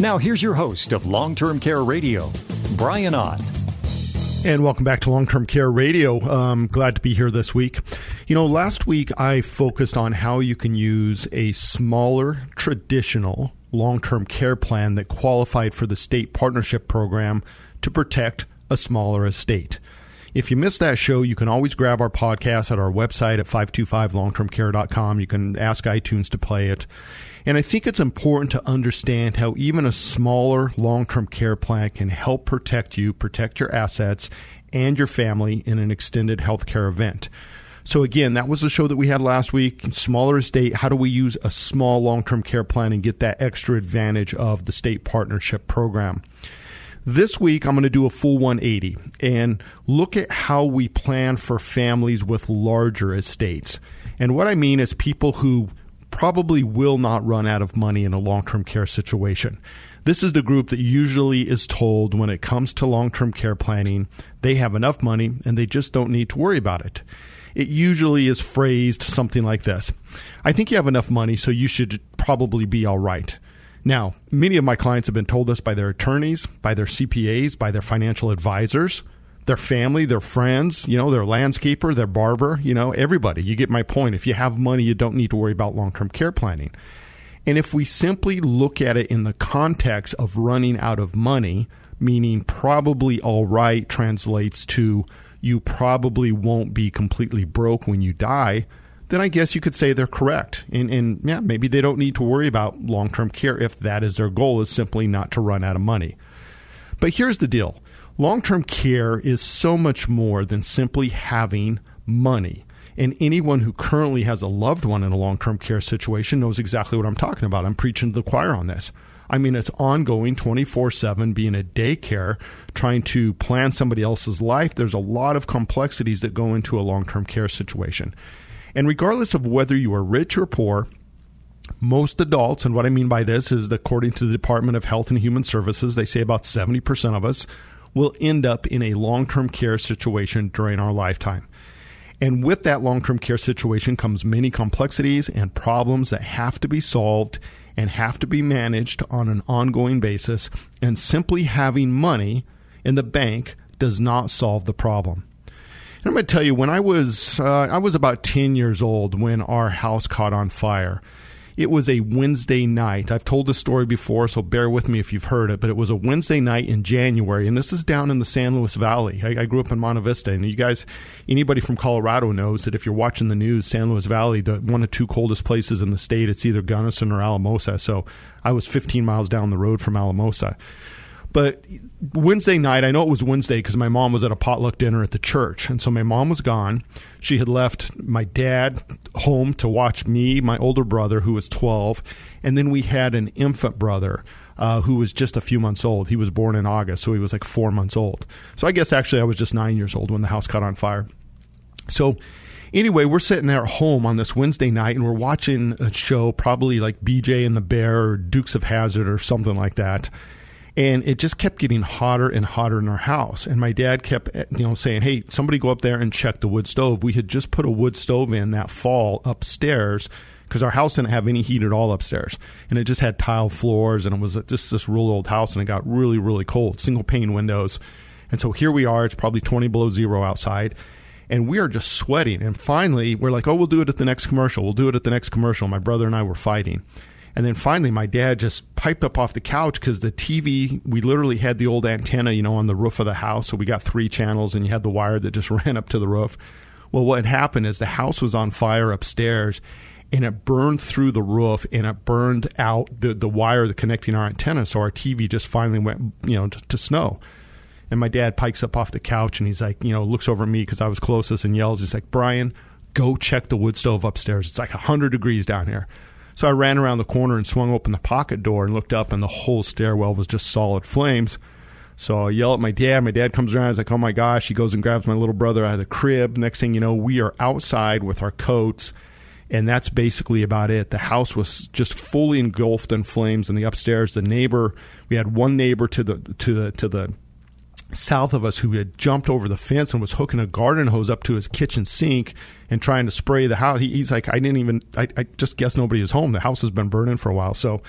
Now, here's your host of Long Term Care Radio, Brian Ott. And welcome back to Long Term Care Radio. Um, glad to be here this week. You know, last week I focused on how you can use a smaller traditional long term care plan that qualified for the state partnership program to protect a smaller estate. If you missed that show, you can always grab our podcast at our website at 525longtermcare.com. You can ask iTunes to play it. And I think it's important to understand how even a smaller long term care plan can help protect you, protect your assets, and your family in an extended healthcare event. So, again, that was the show that we had last week. Smaller estate, how do we use a small long term care plan and get that extra advantage of the state partnership program? This week, I'm going to do a full 180 and look at how we plan for families with larger estates. And what I mean is people who probably will not run out of money in a long term care situation. This is the group that usually is told when it comes to long term care planning, they have enough money and they just don't need to worry about it. It usually is phrased something like this I think you have enough money, so you should probably be all right. Now, many of my clients have been told this by their attorneys, by their CPAs, by their financial advisors their family, their friends, you know, their landscaper, their barber, you know, everybody. You get my point. If you have money, you don't need to worry about long term care planning. And if we simply look at it in the context of running out of money, meaning probably all right translates to you probably won't be completely broke when you die, then I guess you could say they're correct. And, and yeah, maybe they don't need to worry about long term care if that is their goal, is simply not to run out of money. But here's the deal Long term care is so much more than simply having money. And anyone who currently has a loved one in a long term care situation knows exactly what I'm talking about. I'm preaching to the choir on this. I mean, it's ongoing 24 7 being a daycare, trying to plan somebody else's life. There's a lot of complexities that go into a long term care situation. And regardless of whether you are rich or poor, most adults, and what I mean by this is according to the Department of Health and Human Services, they say about 70% of us will end up in a long term care situation during our lifetime. And with that long term care situation comes many complexities and problems that have to be solved and have to be managed on an ongoing basis. And simply having money in the bank does not solve the problem. And I'm going to tell you, when I was uh, I was about 10 years old when our house caught on fire. It was a Wednesday night. I've told this story before, so bear with me if you've heard it, but it was a Wednesday night in January, and this is down in the San Luis Valley. I, I grew up in Monte Vista, and you guys, anybody from Colorado knows that if you're watching the news, San Luis Valley, the one of two coldest places in the state, it's either Gunnison or Alamosa. So I was 15 miles down the road from Alamosa. But Wednesday night, I know it was Wednesday because my mom was at a potluck dinner at the church. And so my mom was gone. She had left my dad home to watch me, my older brother, who was 12. And then we had an infant brother uh, who was just a few months old. He was born in August, so he was like four months old. So I guess actually I was just nine years old when the house caught on fire. So anyway, we're sitting there at home on this Wednesday night and we're watching a show, probably like BJ and the Bear or Dukes of Hazzard or something like that and it just kept getting hotter and hotter in our house. And my dad kept, you know, saying, "Hey, somebody go up there and check the wood stove." We had just put a wood stove in that fall upstairs because our house didn't have any heat at all upstairs, and it just had tile floors, and it was just this real old house, and it got really, really cold, single pane windows. And so here we are. It's probably twenty below zero outside. And we are just sweating. And finally, we're like, oh, we'll do it at the next commercial. We'll do it at the next commercial. My brother and I were fighting. And then finally, my dad just piped up off the couch because the TV, we literally had the old antenna, you know, on the roof of the house. So we got three channels and you had the wire that just ran up to the roof. Well, what happened is the house was on fire upstairs and it burned through the roof and it burned out the, the wire connecting our antenna. So our TV just finally went, you know, to, to snow. And my dad pikes up off the couch and he's like, you know, looks over at me because I was closest and yells, he's like, Brian, go check the wood stove upstairs. It's like 100 degrees down here. So I ran around the corner and swung open the pocket door and looked up, and the whole stairwell was just solid flames. So I yell at my dad. My dad comes around. He's like, "Oh my gosh!" He goes and grabs my little brother out of the crib. Next thing you know, we are outside with our coats, and that's basically about it. The house was just fully engulfed in flames. And the upstairs, the neighbor, we had one neighbor to the to the to the south of us who had jumped over the fence and was hooking a garden hose up to his kitchen sink and trying to spray the house. He, he's like, I didn't even, I, I, just guess nobody was home. The house has been burning for a while. So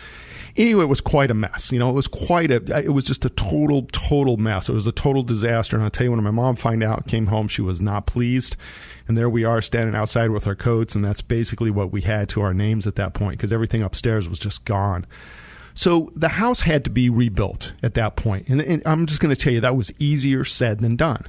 anyway, it was quite a mess. You know, it was quite a, it was just a total, total mess. It was a total disaster. And I'll tell you, when my mom find out, came home, she was not pleased. And there we are standing outside with our coats. And that's basically what we had to our names at that point because everything upstairs was just gone. So the house had to be rebuilt at that point. And, and I'm just going to tell you that was easier said than done.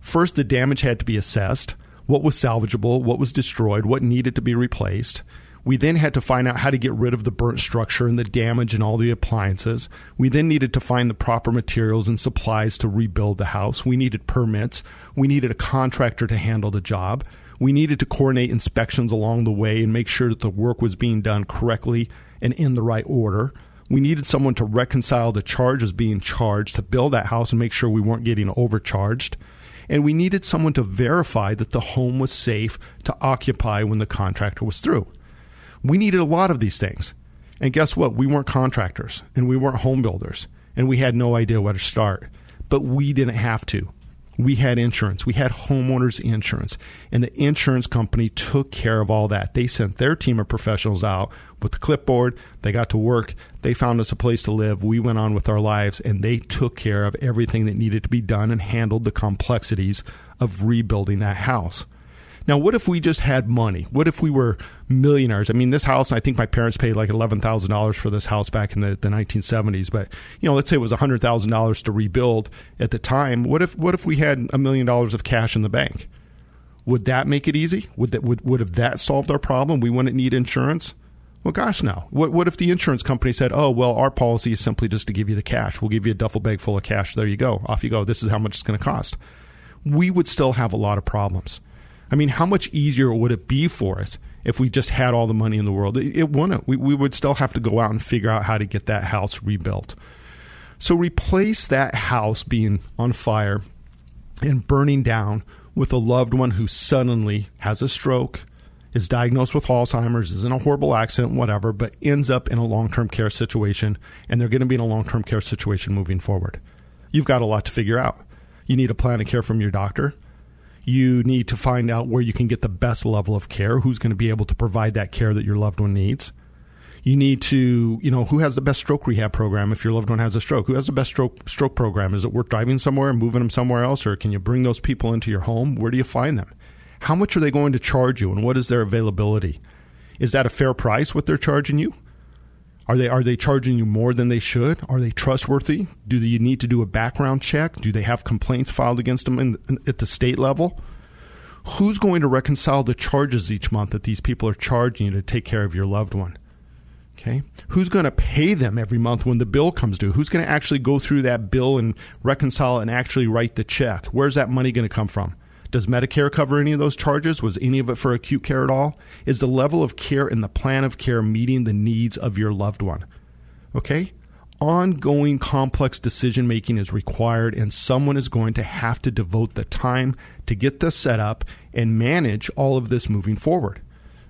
First, the damage had to be assessed what was salvageable, what was destroyed, what needed to be replaced. We then had to find out how to get rid of the burnt structure and the damage and all the appliances. We then needed to find the proper materials and supplies to rebuild the house. We needed permits. We needed a contractor to handle the job. We needed to coordinate inspections along the way and make sure that the work was being done correctly and in the right order. We needed someone to reconcile the charges being charged to build that house and make sure we weren't getting overcharged. And we needed someone to verify that the home was safe to occupy when the contractor was through. We needed a lot of these things. And guess what? We weren't contractors and we weren't home builders and we had no idea where to start. But we didn't have to we had insurance. We had homeowners insurance. And the insurance company took care of all that. They sent their team of professionals out with the clipboard. They got to work. They found us a place to live. We went on with our lives and they took care of everything that needed to be done and handled the complexities of rebuilding that house. Now, what if we just had money? What if we were millionaires? I mean, this house, I think my parents paid like $11,000 for this house back in the, the 1970s, but, you know, let's say it was $100,000 to rebuild at the time. What if, what if we had a million dollars of cash in the bank? Would that make it easy? Would that, would, would have that solved our problem? We wouldn't need insurance? Well, gosh, no. What, what if the insurance company said, oh, well, our policy is simply just to give you the cash. We'll give you a duffel bag full of cash. There you go. Off you go. This is how much it's going to cost. We would still have a lot of problems. I mean, how much easier would it be for us if we just had all the money in the world? It, it wouldn't. We, we would still have to go out and figure out how to get that house rebuilt. So replace that house being on fire and burning down with a loved one who suddenly has a stroke, is diagnosed with Alzheimer's, is in a horrible accident, whatever, but ends up in a long term care situation, and they're going to be in a long term care situation moving forward. You've got a lot to figure out. You need a plan of care from your doctor. You need to find out where you can get the best level of care, who's going to be able to provide that care that your loved one needs. You need to, you know, who has the best stroke rehab program if your loved one has a stroke? Who has the best stroke stroke program? Is it worth driving somewhere and moving them somewhere else, or can you bring those people into your home? Where do you find them? How much are they going to charge you, and what is their availability? Is that a fair price? What they're charging you? Are they are they charging you more than they should? Are they trustworthy? Do you need to do a background check? Do they have complaints filed against them in, in, at the state level? Who's going to reconcile the charges each month that these people are charging you to take care of your loved one? Okay. Who's going to pay them every month when the bill comes due? Who's going to actually go through that bill and reconcile and actually write the check? Where's that money going to come from? Does Medicare cover any of those charges? Was any of it for acute care at all? Is the level of care in the plan of care meeting the needs of your loved one? Okay? Ongoing complex decision making is required, and someone is going to have to devote the time to get this set up and manage all of this moving forward.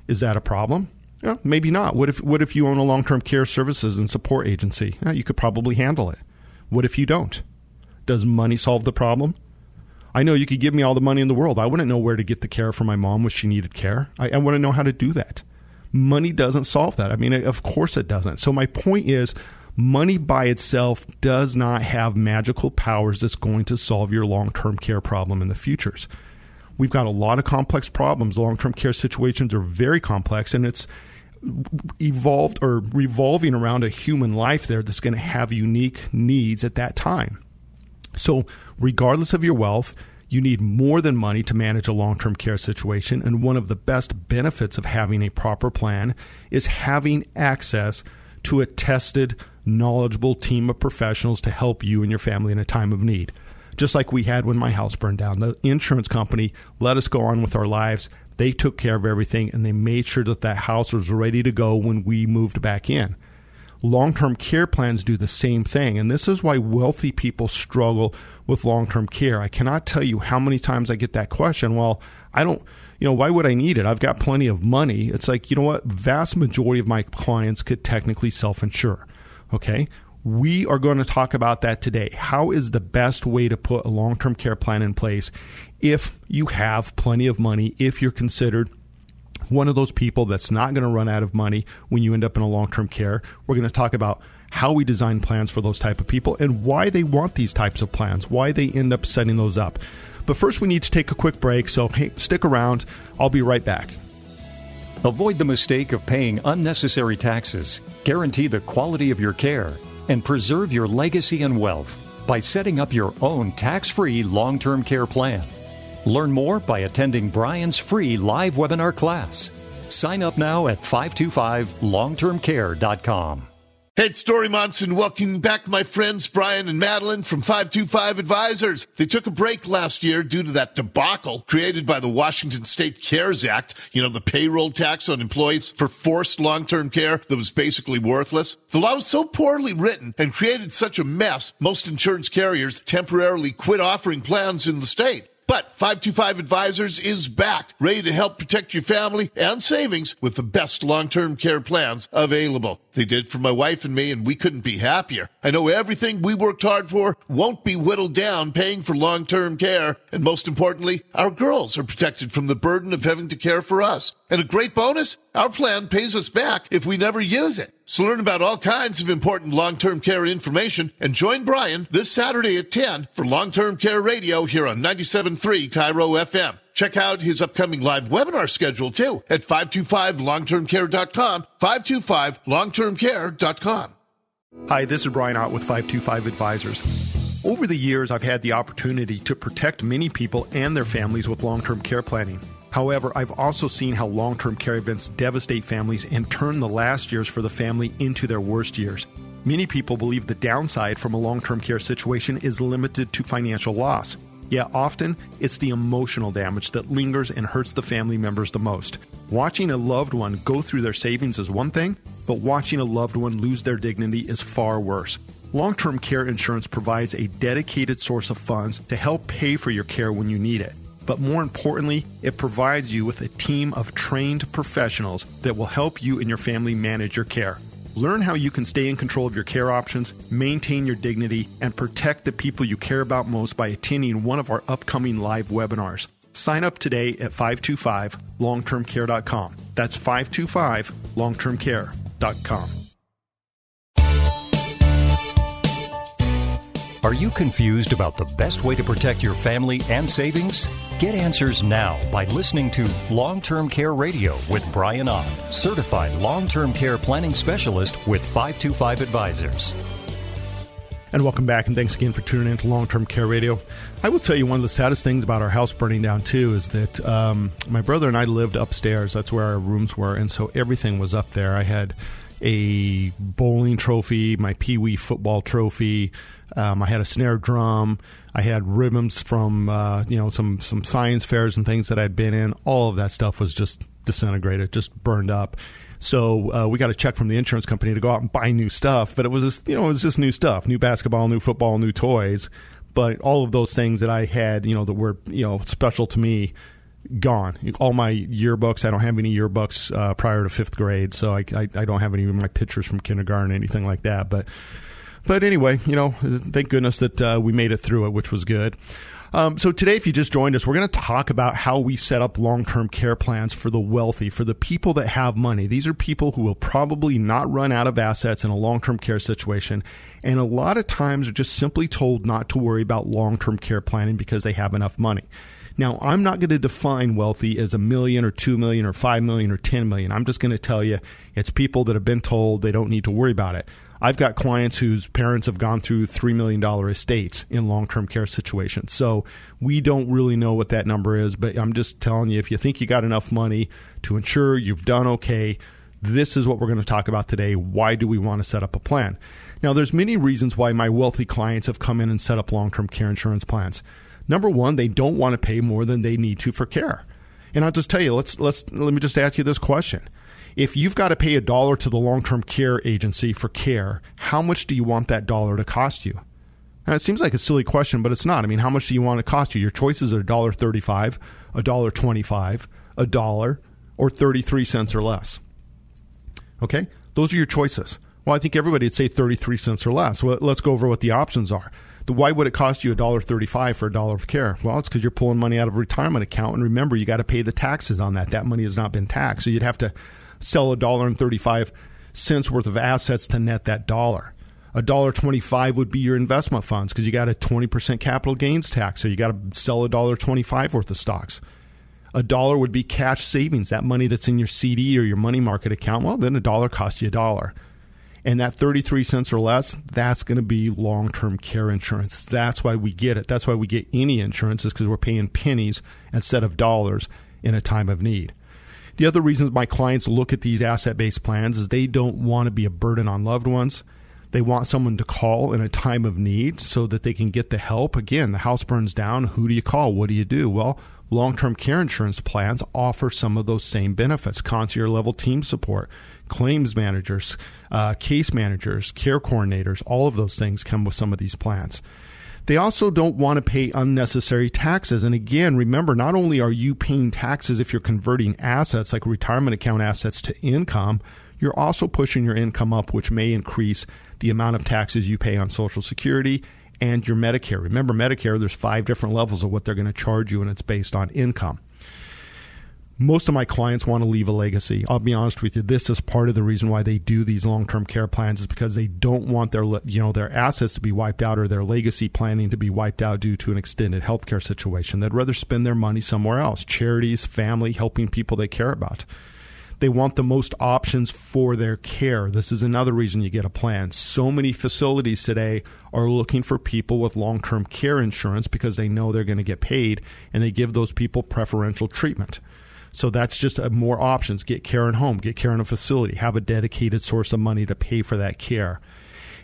Is that a problem? Yeah, maybe not. What if what if you own a long term care services and support agency? Yeah, you could probably handle it. What if you don't? Does money solve the problem? I know you could give me all the money in the world. I wouldn't know where to get the care for my mom when she needed care. I, I want to know how to do that. Money doesn't solve that. I mean, of course it doesn't. So my point is, money by itself does not have magical powers that's going to solve your long term care problem in the futures. We've got a lot of complex problems. Long term care situations are very complex, and it's evolved or revolving around a human life there that's going to have unique needs at that time. So, regardless of your wealth, you need more than money to manage a long term care situation. And one of the best benefits of having a proper plan is having access to a tested, knowledgeable team of professionals to help you and your family in a time of need. Just like we had when my house burned down. The insurance company let us go on with our lives. They took care of everything and they made sure that that house was ready to go when we moved back in Long term care plans do the same thing. And this is why wealthy people struggle with long term care. I cannot tell you how many times I get that question. Well, I don't, you know, why would I need it? I've got plenty of money. It's like, you know what? Vast majority of my clients could technically self insure. Okay. We are going to talk about that today. How is the best way to put a long term care plan in place if you have plenty of money, if you're considered one of those people that's not going to run out of money when you end up in a long-term care. We're going to talk about how we design plans for those type of people and why they want these types of plans, why they end up setting those up. But first we need to take a quick break, so hey, stick around. I'll be right back. Avoid the mistake of paying unnecessary taxes. Guarantee the quality of your care and preserve your legacy and wealth by setting up your own tax-free long-term care plan. Learn more by attending Brian's free live webinar class. Sign up now at 525longtermcare.com. Hey, Story Monson. Welcome back, my friends, Brian and Madeline from 525 Advisors. They took a break last year due to that debacle created by the Washington State CARES Act. You know, the payroll tax on employees for forced long-term care that was basically worthless. The law was so poorly written and created such a mess, most insurance carriers temporarily quit offering plans in the state. But 525 Advisors is back, ready to help protect your family and savings with the best long-term care plans available. They did for my wife and me, and we couldn't be happier. I know everything we worked hard for won't be whittled down paying for long-term care. And most importantly, our girls are protected from the burden of having to care for us. And a great bonus, our plan pays us back if we never use it. So learn about all kinds of important long-term care information and join Brian this Saturday at 10 for long-term care radio here on 97.3 KIRO FM. Check out his upcoming live webinar schedule too at 525longtermcare.com, 525longtermcare.com. Hi, this is Brian Ott with 525 Advisors. Over the years, I've had the opportunity to protect many people and their families with long term care planning. However, I've also seen how long term care events devastate families and turn the last years for the family into their worst years. Many people believe the downside from a long term care situation is limited to financial loss. Yet often, it's the emotional damage that lingers and hurts the family members the most. Watching a loved one go through their savings is one thing, but watching a loved one lose their dignity is far worse. Long term care insurance provides a dedicated source of funds to help pay for your care when you need it but more importantly, it provides you with a team of trained professionals that will help you and your family manage your care. Learn how you can stay in control of your care options, maintain your dignity, and protect the people you care about most by attending one of our upcoming live webinars. Sign up today at 525longtermcare.com. That's 525longtermcare.com. Are you confused about the best way to protect your family and savings? Get answers now by listening to Long Term Care Radio with Brian Ott, certified long term care planning specialist with 525 Advisors. And welcome back, and thanks again for tuning in to Long Term Care Radio. I will tell you one of the saddest things about our house burning down, too, is that um, my brother and I lived upstairs. That's where our rooms were, and so everything was up there. I had a bowling trophy, my Pee Wee football trophy, um, I had a snare drum. I had ribbons from uh, you know some some science fairs and things that I'd been in. All of that stuff was just disintegrated, just burned up. So uh, we got a check from the insurance company to go out and buy new stuff. But it was just you know it was just new stuff, new basketball, new football, new toys. But all of those things that I had, you know, that were you know special to me, gone. All my yearbooks. I don't have any yearbooks uh, prior to fifth grade, so I, I, I don't have any of my pictures from kindergarten, anything like that. But but anyway, you know, thank goodness that uh, we made it through it, which was good. Um, so today, if you just joined us, we're going to talk about how we set up long-term care plans for the wealthy, for the people that have money. These are people who will probably not run out of assets in a long-term care situation, and a lot of times are just simply told not to worry about long-term care planning because they have enough money. Now, I'm not going to define wealthy as a million or two million or five million or ten million. I'm just going to tell you it's people that have been told they don't need to worry about it. I've got clients whose parents have gone through $3 million estates in long term care situations. So we don't really know what that number is, but I'm just telling you if you think you got enough money to ensure you've done okay, this is what we're going to talk about today. Why do we want to set up a plan? Now, there's many reasons why my wealthy clients have come in and set up long term care insurance plans. Number one, they don't want to pay more than they need to for care. And I'll just tell you, let's let's let me just ask you this question If you've got to pay a dollar to the long term care agency for care, how much do you want that dollar to cost you? And it seems like a silly question, but it's not. I mean, how much do you want to cost you? Your choices are $1.35, $1.25, a dollar, or 33 cents or less. Okay? Those are your choices. Well, I think everybody would say 33 cents or less. Well, let's go over what the options are. Why would it cost you $1.35 for a dollar of care? Well, it's because you're pulling money out of a retirement account. And remember, you got to pay the taxes on that. That money has not been taxed. So you'd have to sell a dollar and 35 cents worth of assets to net that dollar. A dollar twenty-five would be your investment funds because you got a twenty percent capital gains tax, so you got to sell a dollar twenty-five worth of stocks. A dollar would be cash savings, that money that's in your CD or your money market account. Well, then a dollar costs you a dollar. And that 33 cents or less, that's going to be long term care insurance. That's why we get it. That's why we get any insurance, is because we're paying pennies instead of dollars in a time of need. The other reasons my clients look at these asset based plans is they don't want to be a burden on loved ones. They want someone to call in a time of need so that they can get the help. Again, the house burns down. Who do you call? What do you do? Well, long term care insurance plans offer some of those same benefits concierge level team support, claims managers, uh, case managers, care coordinators, all of those things come with some of these plans. They also don't want to pay unnecessary taxes. And again, remember, not only are you paying taxes if you're converting assets like retirement account assets to income, you're also pushing your income up, which may increase the amount of taxes you pay on Social Security and your Medicare. Remember, Medicare, there's five different levels of what they're going to charge you, and it's based on income. Most of my clients want to leave a legacy. I'll be honest with you. This is part of the reason why they do these long-term care plans is because they don't want their you know their assets to be wiped out or their legacy planning to be wiped out due to an extended healthcare situation. They'd rather spend their money somewhere else, charities, family, helping people they care about. They want the most options for their care. This is another reason you get a plan. So many facilities today are looking for people with long term care insurance because they know they're going to get paid and they give those people preferential treatment. So that's just a, more options. Get care in home, get care in a facility, have a dedicated source of money to pay for that care.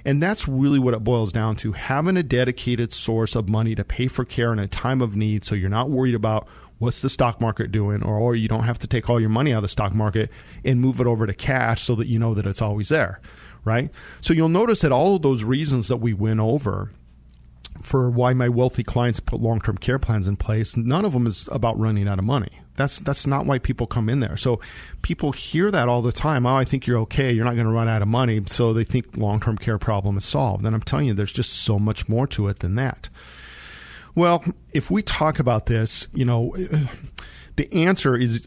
And that's really what it boils down to. Having a dedicated source of money to pay for care in a time of need so you're not worried about what's the stock market doing or, or you don't have to take all your money out of the stock market and move it over to cash so that you know that it's always there right? So you'll notice that all of those reasons that we went over for why my wealthy clients put long-term care plans in place none of them is about running out of money that's that's not why people come in there so people hear that all the time oh i think you're okay you're not going to run out of money so they think long-term care problem is solved and i'm telling you there's just so much more to it than that well, if we talk about this, you know, the answer is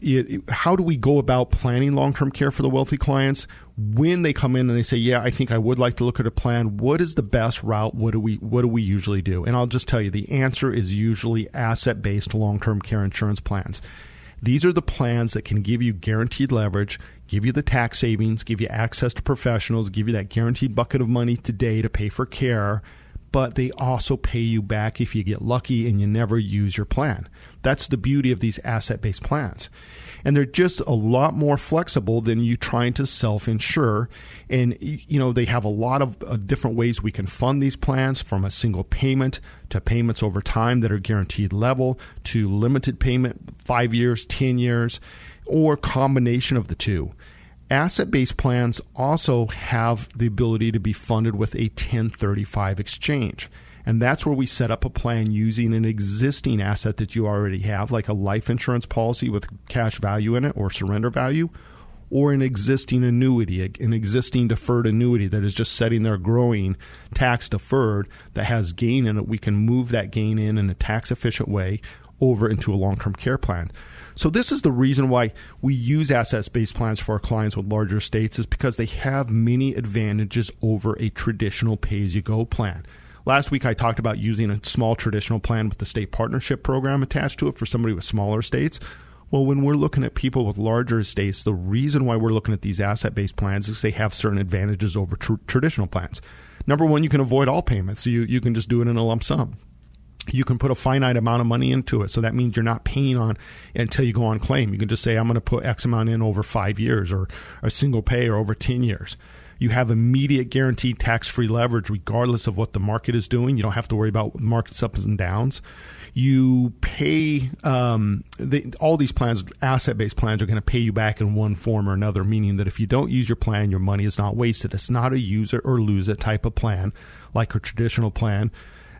how do we go about planning long term care for the wealthy clients? When they come in and they say, "Yeah, I think I would like to look at a plan," what is the best route? What do we what do we usually do? And I'll just tell you, the answer is usually asset based long term care insurance plans. These are the plans that can give you guaranteed leverage, give you the tax savings, give you access to professionals, give you that guaranteed bucket of money today to pay for care but they also pay you back if you get lucky and you never use your plan. That's the beauty of these asset based plans. And they're just a lot more flexible than you trying to self insure. And, you know, they have a lot of uh, different ways we can fund these plans from a single payment to payments over time that are guaranteed level to limited payment, five years, 10 years, or combination of the two. Asset based plans also have the ability to be funded with a 1035 exchange. And that's where we set up a plan using an existing asset that you already have, like a life insurance policy with cash value in it or surrender value, or an existing annuity, an existing deferred annuity that is just sitting there growing tax deferred that has gain in it. We can move that gain in in a tax efficient way over into a long term care plan. So this is the reason why we use asset-based plans for our clients with larger estates is because they have many advantages over a traditional pay-as-you-go plan. Last week I talked about using a small traditional plan with the state partnership program attached to it for somebody with smaller estates. Well, when we're looking at people with larger estates, the reason why we're looking at these asset based plans is they have certain advantages over tr- traditional plans. Number one, you can avoid all payments. You, you can just do it in a lump sum you can put a finite amount of money into it. So that means you're not paying on until you go on claim. You can just say, I'm going to put X amount in over five years or a single pay or over 10 years. You have immediate guaranteed tax free leverage regardless of what the market is doing. You don't have to worry about markets ups and downs. You pay um, all these plans, asset based plans, are going to pay you back in one form or another, meaning that if you don't use your plan, your money is not wasted. It's not a use it or lose it type of plan like a traditional plan.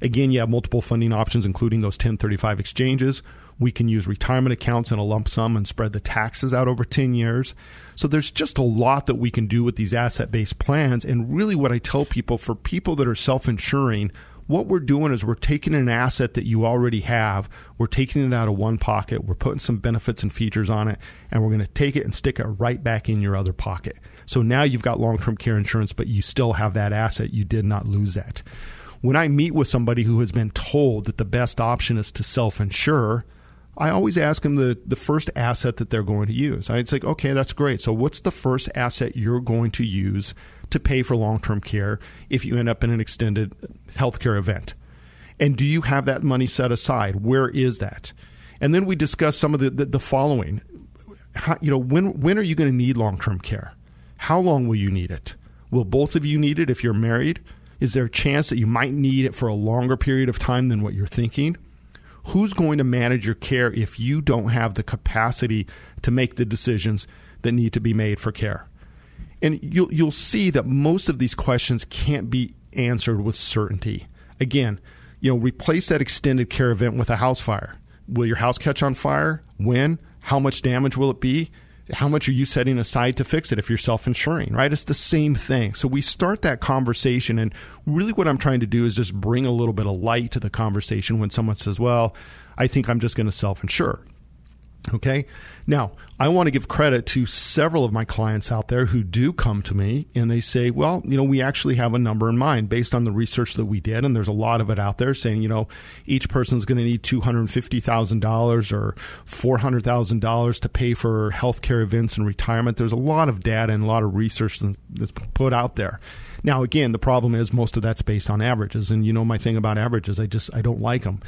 Again, you have multiple funding options, including those 1035 exchanges. We can use retirement accounts in a lump sum and spread the taxes out over 10 years. So there's just a lot that we can do with these asset based plans. And really, what I tell people for people that are self insuring, what we're doing is we're taking an asset that you already have, we're taking it out of one pocket, we're putting some benefits and features on it, and we're going to take it and stick it right back in your other pocket. So now you've got long term care insurance, but you still have that asset. You did not lose that. When I meet with somebody who has been told that the best option is to self insure, I always ask them the, the first asset that they're going to use. I'd say, okay, that's great. So, what's the first asset you're going to use to pay for long term care if you end up in an extended healthcare event? And do you have that money set aside? Where is that? And then we discuss some of the, the, the following. How, you know, when, when are you going to need long term care? How long will you need it? Will both of you need it if you're married? Is there a chance that you might need it for a longer period of time than what you're thinking? who's going to manage your care if you don't have the capacity to make the decisions that need to be made for care? And you'll, you'll see that most of these questions can't be answered with certainty. Again, you know, replace that extended care event with a house fire. Will your house catch on fire? When? How much damage will it be? How much are you setting aside to fix it if you're self insuring, right? It's the same thing. So we start that conversation, and really what I'm trying to do is just bring a little bit of light to the conversation when someone says, Well, I think I'm just going to self insure. Okay. Now, I want to give credit to several of my clients out there who do come to me and they say, well, you know, we actually have a number in mind based on the research that we did. And there's a lot of it out there saying, you know, each person's going to need $250,000 or $400,000 to pay for healthcare events and retirement. There's a lot of data and a lot of research that's put out there. Now, again, the problem is most of that's based on averages. And you know, my thing about averages, I just, I don't like them.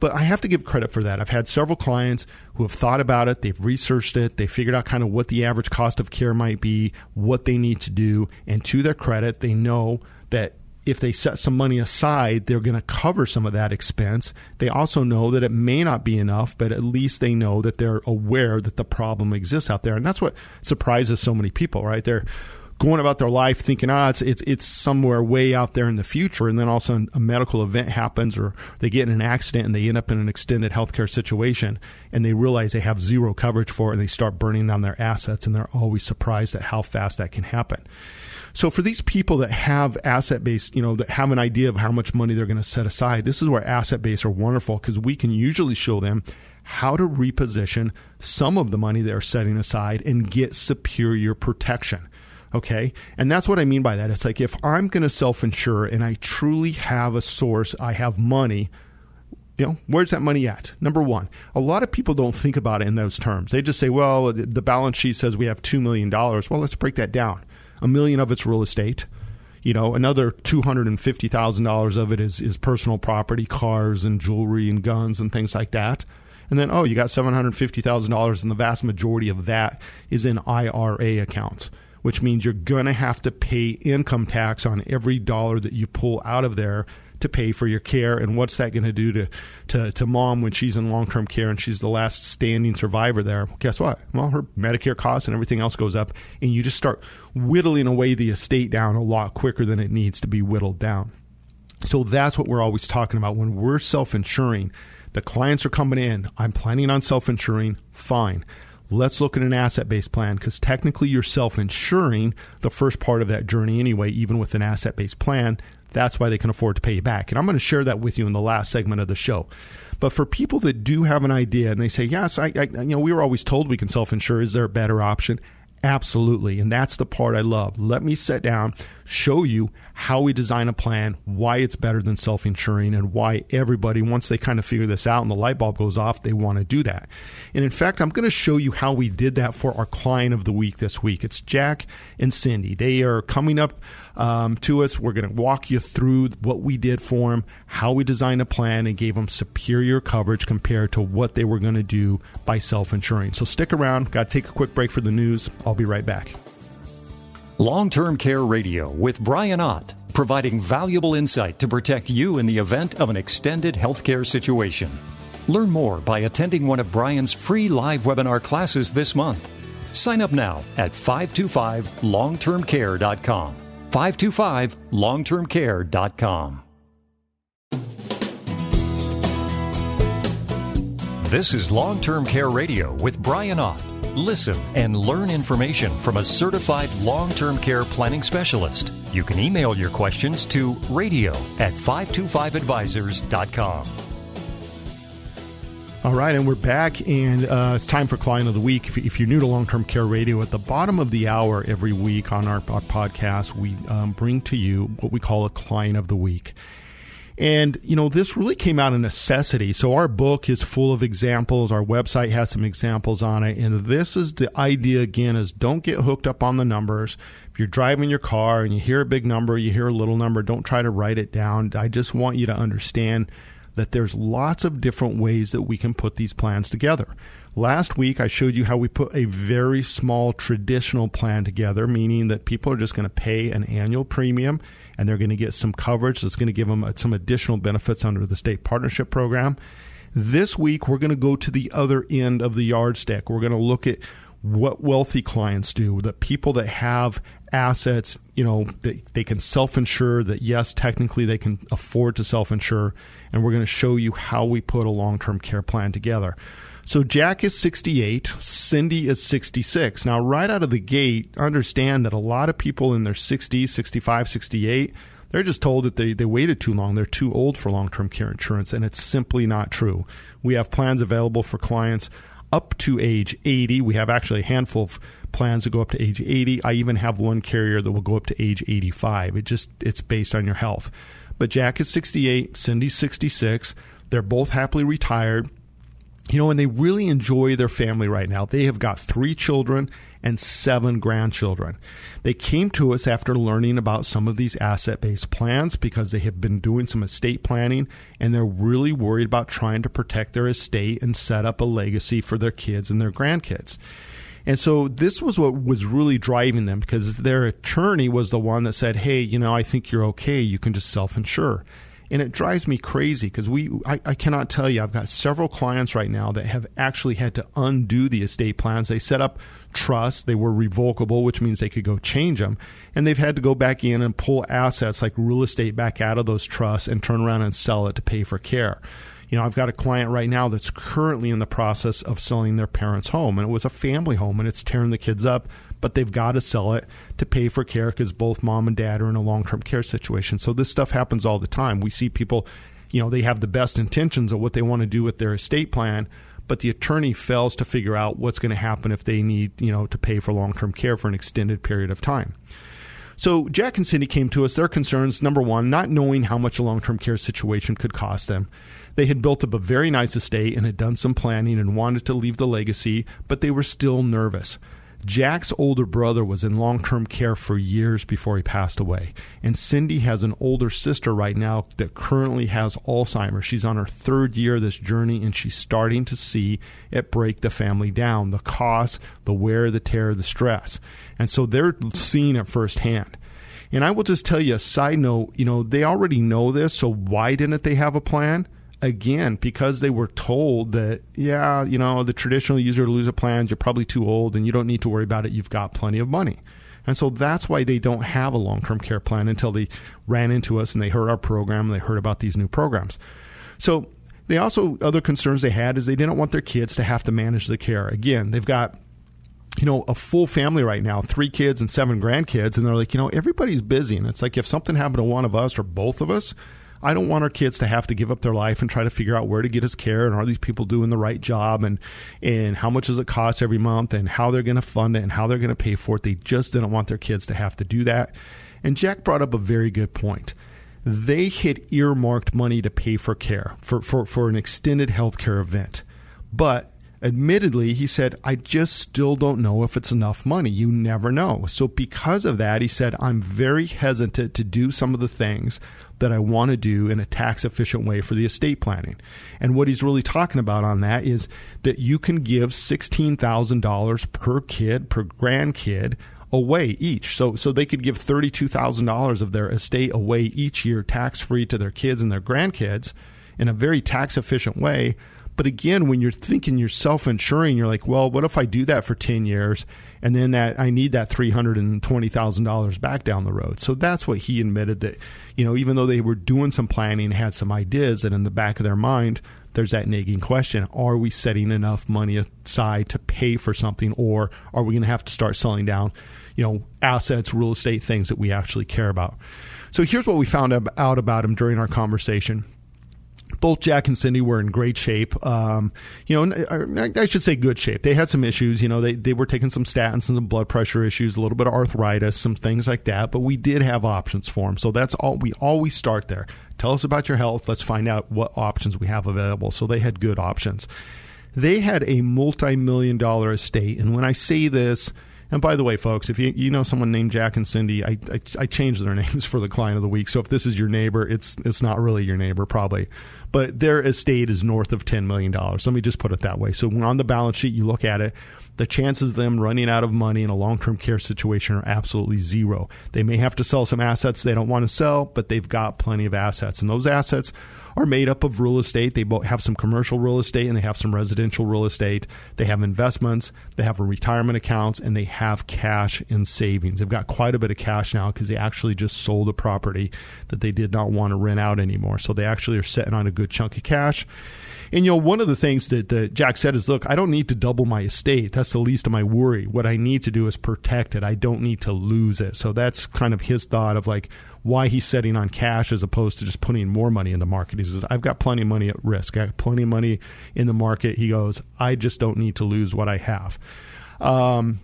But I have to give credit for that. I've had several clients who have thought about it, they've researched it, they figured out kind of what the average cost of care might be, what they need to do, and to their credit, they know that if they set some money aside, they're going to cover some of that expense. They also know that it may not be enough, but at least they know that they're aware that the problem exists out there. And that's what surprises so many people, right? They're going about their life thinking, ah, it's, it's, it's somewhere way out there in the future. And then all of a sudden a medical event happens or they get in an accident and they end up in an extended healthcare situation and they realize they have zero coverage for it and they start burning down their assets and they're always surprised at how fast that can happen. So for these people that have asset based, you know, that have an idea of how much money they're going to set aside, this is where asset based are wonderful because we can usually show them how to reposition some of the money they're setting aside and get superior protection. Okay. And that's what I mean by that. It's like if I'm going to self insure and I truly have a source, I have money, you know, where's that money at? Number one, a lot of people don't think about it in those terms. They just say, well, the balance sheet says we have $2 million. Well, let's break that down. A million of it's real estate. You know, another $250,000 of it is, is personal property, cars and jewelry and guns and things like that. And then, oh, you got $750,000, and the vast majority of that is in IRA accounts which means you're going to have to pay income tax on every dollar that you pull out of there to pay for your care. And what's that going to do to, to, to mom when she's in long term care and she's the last standing survivor there? Guess what? Well, her Medicare costs and everything else goes up, and you just start whittling away the estate down a lot quicker than it needs to be whittled down. So that's what we're always talking about when we're self insuring. The clients are coming in. I'm planning on self insuring. Fine let's look at an asset based plan because technically you're self insuring the first part of that journey anyway, even with an asset based plan. That's why they can afford to pay you back. And I'm going to share that with you in the last segment of the show. But for people that do have an idea and they say, yes, I, I you know, we were always told we can self insure. Is there a better option? Absolutely. And that's the part I love. Let me sit down, show you how we design a plan, why it's better than self insuring, and why everybody, once they kind of figure this out and the light bulb goes off, they want to do that. And in fact, I'm going to show you how we did that for our client of the week this week. It's Jack and Cindy. They are coming up um, to us. We're going to walk you through what we did for them, how we designed a plan, and gave them superior coverage compared to what they were going to do by self insuring. So stick around. Got to take a quick break for the news. I'll be right back. Long Term Care Radio with Brian Ott, providing valuable insight to protect you in the event of an extended healthcare situation. Learn more by attending one of Brian's free live webinar classes this month. Sign up now at 525longtermcare.com. 525longtermcare.com. This is Long Term Care Radio with Brian Ott. Listen and learn information from a certified long term care planning specialist. You can email your questions to radio at 525advisors.com. All right, and we're back, and uh, it's time for Client of the Week. If, if you're new to Long Term Care Radio, at the bottom of the hour every week on our, our podcast, we um, bring to you what we call a Client of the Week. And, you know, this really came out of necessity. So our book is full of examples. Our website has some examples on it. And this is the idea again is don't get hooked up on the numbers. If you're driving your car and you hear a big number, you hear a little number, don't try to write it down. I just want you to understand that there's lots of different ways that we can put these plans together. Last week, I showed you how we put a very small traditional plan together, meaning that people are just going to pay an annual premium and they're going to get some coverage that's going to give them uh, some additional benefits under the state partnership program. This week, we're going to go to the other end of the yardstick. We're going to look at what wealthy clients do, the people that have assets, you know, they, they can self insure, that yes, technically they can afford to self insure. And we're going to show you how we put a long term care plan together. So Jack is 68, Cindy is 66. Now, right out of the gate, understand that a lot of people in their 60s, 65, 68, they're just told that they, they waited too long. They're too old for long term care insurance, and it's simply not true. We have plans available for clients up to age 80. We have actually a handful of plans that go up to age 80. I even have one carrier that will go up to age 85. It just it's based on your health. But Jack is 68, Cindy's 66. They're both happily retired you know, and they really enjoy their family right now. They have got three children and seven grandchildren. They came to us after learning about some of these asset based plans because they have been doing some estate planning and they're really worried about trying to protect their estate and set up a legacy for their kids and their grandkids. And so this was what was really driving them because their attorney was the one that said, Hey, you know, I think you're okay. You can just self insure and it drives me crazy because we I, I, cannot tell you i've got several clients right now that have actually had to undo the estate plans. They set up trusts they were revocable which means they could go change them and they've had to go back in and pull assets like real estate back out of those trusts and turn around and sell it to pay for care. You know, I've got a client right now that's currently in the process of selling their parents' home, and it was a family home, and it's tearing the kids up but they've got to sell it to pay for care because both mom and dad are in a long term care situation. So this stuff happens all the time. We see people, you know, they have the best intentions of what they want to do with their estate plan, but the attorney fails to figure out what's going to happen if they need, you know, to pay for long term care for an extended period of time. So Jack and Cindy came to us. Their concerns, number one, not knowing how much a long term care situation could cost them. They had built up a very nice estate and had done some planning and wanted to leave the legacy, but they were still nervous. Jack's older brother was in long term care for years before he passed away. And Cindy has an older sister right now that currently has Alzheimer's. She's on her third year of this journey and she's starting to see it break the family down the cost, the wear, the tear, the stress. And so they're seeing it firsthand. And I will just tell you a side note you know, they already know this, so why didn't they have a plan? Again because they were told that yeah you know the traditional user to loser plans you're probably too old and you don't need to worry about it. You've got plenty of money. And so that's why they don't have a long-term care plan until they ran into us and they heard our program and they heard about these new programs. So they also other concerns they had is they didn't want their kids to have to manage the care. Again they've got you know, a full family right now, three kids and seven grandkids, and they're like, you know, everybody's busy. And it's like if something happened to one of us or both of us, I don't want our kids to have to give up their life and try to figure out where to get us care and are these people doing the right job and and how much does it cost every month and how they're going to fund it and how they're going to pay for it. They just didn't want their kids to have to do that. And Jack brought up a very good point. They had earmarked money to pay for care for, for, for an extended healthcare event. But admittedly, he said, I just still don't know if it's enough money. You never know. So, because of that, he said, I'm very hesitant to do some of the things that I want to do in a tax efficient way for the estate planning. And what he's really talking about on that is that you can give $16,000 per kid, per grandkid away each. So so they could give thirty two thousand dollars of their estate away each year, tax free to their kids and their grandkids, in a very tax efficient way. But again, when you're thinking you're self insuring, you're like, well, what if I do that for ten years and then that I need that three hundred and twenty thousand dollars back down the road? So that's what he admitted that, you know, even though they were doing some planning, and had some ideas, that in the back of their mind there's that nagging question are we setting enough money aside to pay for something or are we going to have to start selling down you know assets real estate things that we actually care about so here's what we found out about him during our conversation both Jack and Cindy were in great shape. Um, you know, I should say good shape. They had some issues. You know, they, they were taking some statins and some blood pressure issues, a little bit of arthritis, some things like that. But we did have options for them. So that's all. We always start there. Tell us about your health. Let's find out what options we have available. So they had good options. They had a multi million dollar estate. And when I say this, and by the way, folks, if you, you know someone named Jack and Cindy, I, I, I their names for the client of the week. So if this is your neighbor, it's it's not really your neighbor, probably. But their estate is north of $10 million. Let me just put it that way. So when on the balance sheet, you look at it, the chances of them running out of money in a long term care situation are absolutely zero. They may have to sell some assets they don't want to sell, but they've got plenty of assets. And those assets are made up of real estate. They both have some commercial real estate and they have some residential real estate. They have investments, they have retirement accounts, and they have cash in savings. They've got quite a bit of cash now because they actually just sold a property that they did not want to rent out anymore. So they actually are sitting on a good chunk of cash. And you know, one of the things that, that Jack said is, look, I don't need to double my estate. That's the least of my worry. What I need to do is protect it. I don't need to lose it. So that's kind of his thought of like why he's setting on cash as opposed to just putting more money in the market. He says, I've got plenty of money at risk. I got plenty of money in the market. He goes, I just don't need to lose what I have. Um,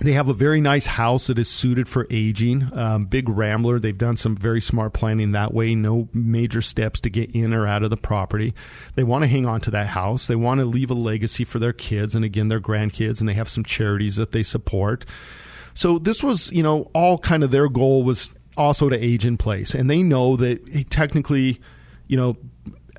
they have a very nice house that is suited for aging. Um, big Rambler. They've done some very smart planning that way. No major steps to get in or out of the property. They want to hang on to that house. They want to leave a legacy for their kids and again their grandkids. And they have some charities that they support. So this was, you know, all kind of their goal was also to age in place. And they know that technically, you know,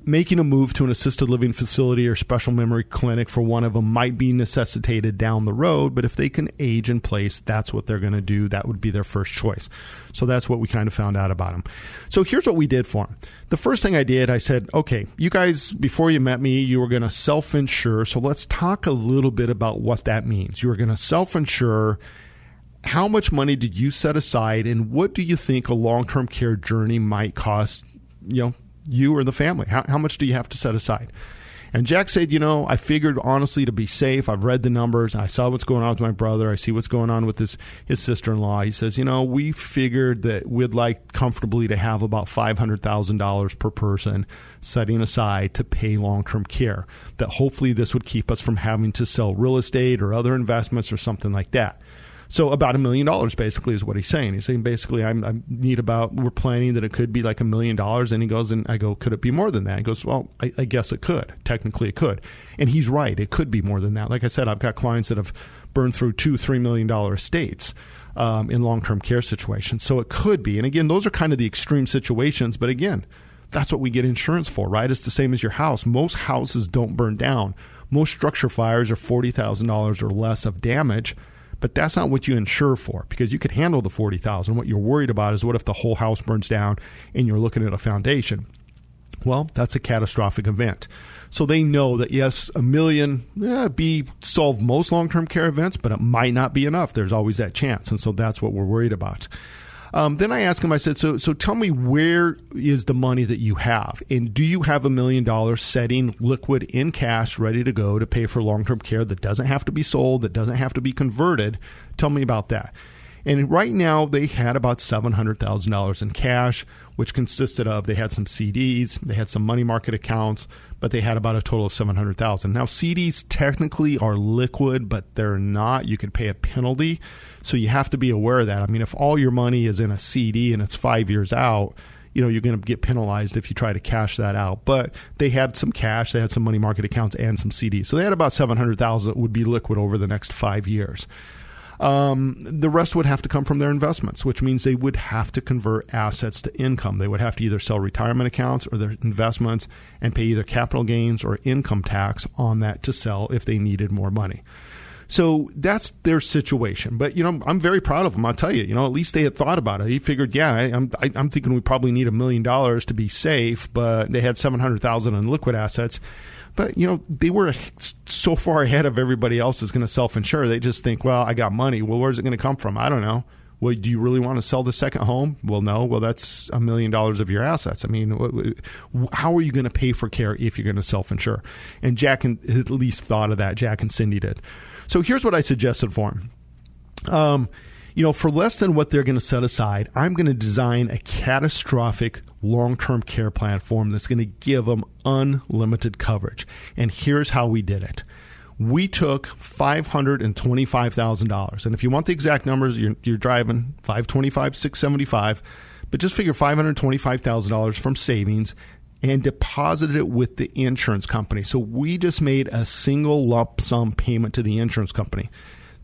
making a move to an assisted living facility or special memory clinic for one of them might be necessitated down the road, but if they can age in place, that's what they're going to do. That would be their first choice. So that's what we kind of found out about them. So here's what we did for them. The first thing I did, I said, okay, you guys, before you met me, you were going to self insure. So let's talk a little bit about what that means. You were going to self insure how much money did you set aside and what do you think a long-term care journey might cost you know you or the family? How, how much do you have to set aside? And Jack said, you know, I figured honestly to be safe, I've read the numbers, I saw what's going on with my brother, I see what's going on with his his sister in law. He says, you know, we figured that we'd like comfortably to have about five hundred thousand dollars per person setting aside to pay long term care. That hopefully this would keep us from having to sell real estate or other investments or something like that. So about a million dollars basically is what he's saying. He's saying basically I'm, I need about we're planning that it could be like a million dollars, and he goes and I go, could it be more than that? He goes, well, I, I guess it could. Technically, it could, and he's right. It could be more than that. Like I said, I've got clients that have burned through two, three million dollar estates. Um, in long term care situations. So it could be. And again, those are kind of the extreme situations. But again, that's what we get insurance for, right? It's the same as your house. Most houses don't burn down. Most structure fires are $40,000 or less of damage but that's not what you insure for because you could handle the 40,000. What you're worried about is what if the whole house burns down and you're looking at a foundation? Well, that's a catastrophic event. So they know that yes, a million be solve most long-term care events, but it might not be enough. There's always that chance, and so that's what we're worried about. Um, then I asked him, I said, so, so tell me where is the money that you have? And do you have a million dollars setting liquid in cash ready to go to pay for long term care that doesn't have to be sold, that doesn't have to be converted? Tell me about that. And right now, they had about $700,000 in cash, which consisted of they had some CDs, they had some money market accounts, but they had about a total of 700,000. Now, CDs technically are liquid, but they're not. You could pay a penalty. So you have to be aware of that. I mean, if all your money is in a CD and it's five years out, you know, you're going to get penalized if you try to cash that out. But they had some cash, they had some money market accounts and some CDs. So they had about 700,000 that would be liquid over the next five years. Um, the rest would have to come from their investments, which means they would have to convert assets to income. They would have to either sell retirement accounts or their investments and pay either capital gains or income tax on that to sell if they needed more money. So that's their situation. But, you know, I'm very proud of them. I'll tell you, you know, at least they had thought about it. He figured, yeah, I, I'm, am thinking we probably need a million dollars to be safe, but they had 700,000 in liquid assets. But, you know, they were so far ahead of everybody else is going to self insure. They just think, well, I got money. Well, where's it going to come from? I don't know. Well, do you really want to sell the second home? Well, no. Well, that's a million dollars of your assets. I mean, how are you going to pay for care if you're going to self insure? And Jack at least thought of that. Jack and Cindy did. So here's what I suggested for him. Um, you know, for less than what they're going to set aside, I'm going to design a catastrophic long term care platform that's going to give them unlimited coverage. And here's how we did it we took $525,000. And if you want the exact numbers, you're, you're driving 525, 675, but just figure $525,000 from savings and deposited it with the insurance company. So we just made a single lump sum payment to the insurance company.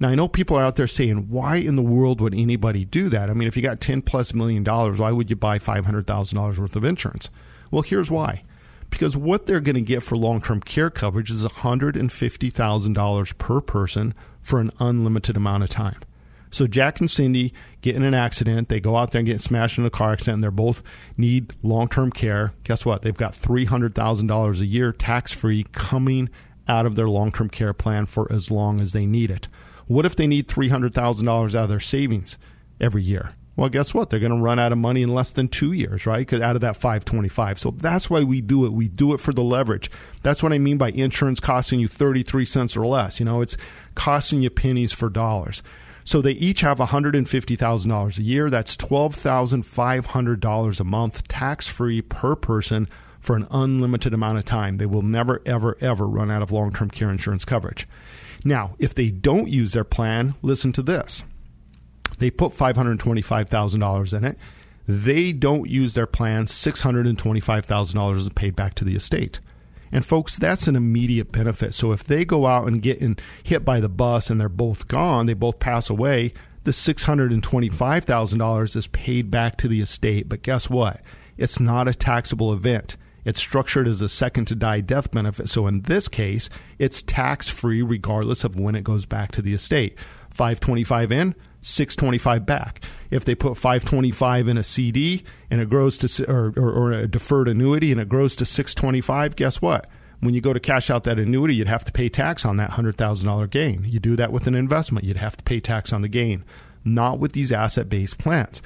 Now I know people are out there saying, "Why in the world would anybody do that?" I mean, if you got 10 plus million dollars, why would you buy $500,000 worth of insurance? Well, here's why because what they're going to get for long term care coverage is $150,000 per person for an unlimited amount of time. So Jack and Cindy get in an accident. They go out there and get smashed in a car accident. And they both need long term care. Guess what? They've got $300,000 a year tax free coming out of their long term care plan for as long as they need it. What if they need $300,000 out of their savings every year? Well, guess what? They're going to run out of money in less than two years, right? Because out of that 525. So that's why we do it. We do it for the leverage. That's what I mean by insurance costing you 33 cents or less. You know, it's costing you pennies for dollars. So they each have $150,000 a year. That's $12,500 a month, tax free per person for an unlimited amount of time. They will never, ever, ever run out of long term care insurance coverage. Now, if they don't use their plan, listen to this they put $525,000 in it. They don't use their plan. $625,000 is paid back to the estate. And folks, that's an immediate benefit. So if they go out and get in, hit by the bus and they're both gone, they both pass away, the $625,000 is paid back to the estate. But guess what? It's not a taxable event. It's structured as a second to die death benefit. So in this case, it's tax free regardless of when it goes back to the estate. 525 in, 625 back. If they put 525 in a CD and it grows to or, or, or, a deferred annuity and it grows to 625, guess what? When you go to cash out that annuity, you'd have to pay tax on that $100,000 gain. You do that with an investment, you'd have to pay tax on the gain. Not with these asset-based plans.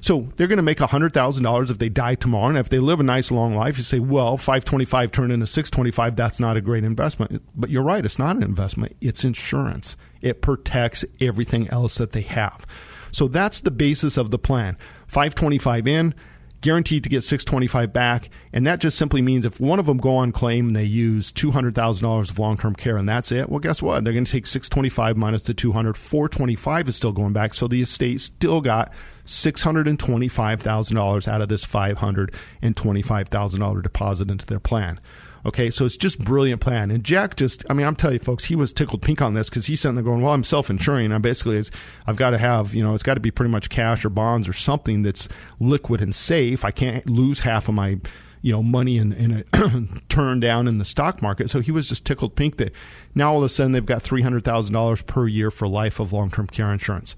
So they're going to make $100,000 if they die tomorrow. And if they live a nice long life, you say, well, 525 turned into 625, that's not a great investment. But you're right, it's not an investment, it's insurance. It protects everything else that they have. So that's the basis of the plan. 525 in, guaranteed to get 625 back and that just simply means if one of them go on claim and they use $200,000 of long-term care and that's it well guess what they're going to take 625 minus the 200 425 is still going back so the estate still got $625,000 out of this $525,000 deposit into their plan Okay, so it's just brilliant plan. And Jack just, I mean, I'm telling you, folks, he was tickled pink on this because he's sitting there going, "Well, I'm self-insuring. I'm basically, I've got to have, you know, it's got to be pretty much cash or bonds or something that's liquid and safe. I can't lose half of my, you know, money in, in a turn down in the stock market." So he was just tickled pink that now all of a sudden they've got three hundred thousand dollars per year for life of long-term care insurance.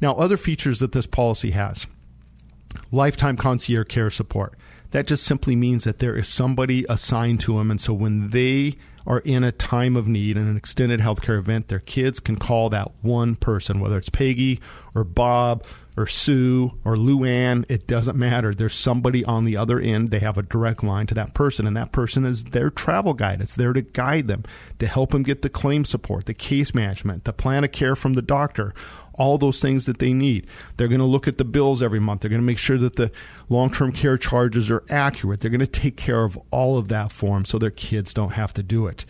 Now, other features that this policy has: lifetime concierge care support that just simply means that there is somebody assigned to them. And so when they are in a time of need and an extended healthcare event, their kids can call that one person, whether it's Peggy or Bob or Sue or Luann, it doesn't matter. There's somebody on the other end. They have a direct line to that person, and that person is their travel guide. It's there to guide them, to help them get the claim support, the case management, the plan of care from the doctor, all those things that they need. They're going to look at the bills every month. They're going to make sure that the long term care charges are accurate. They're going to take care of all of that for them so their kids don't have to do it.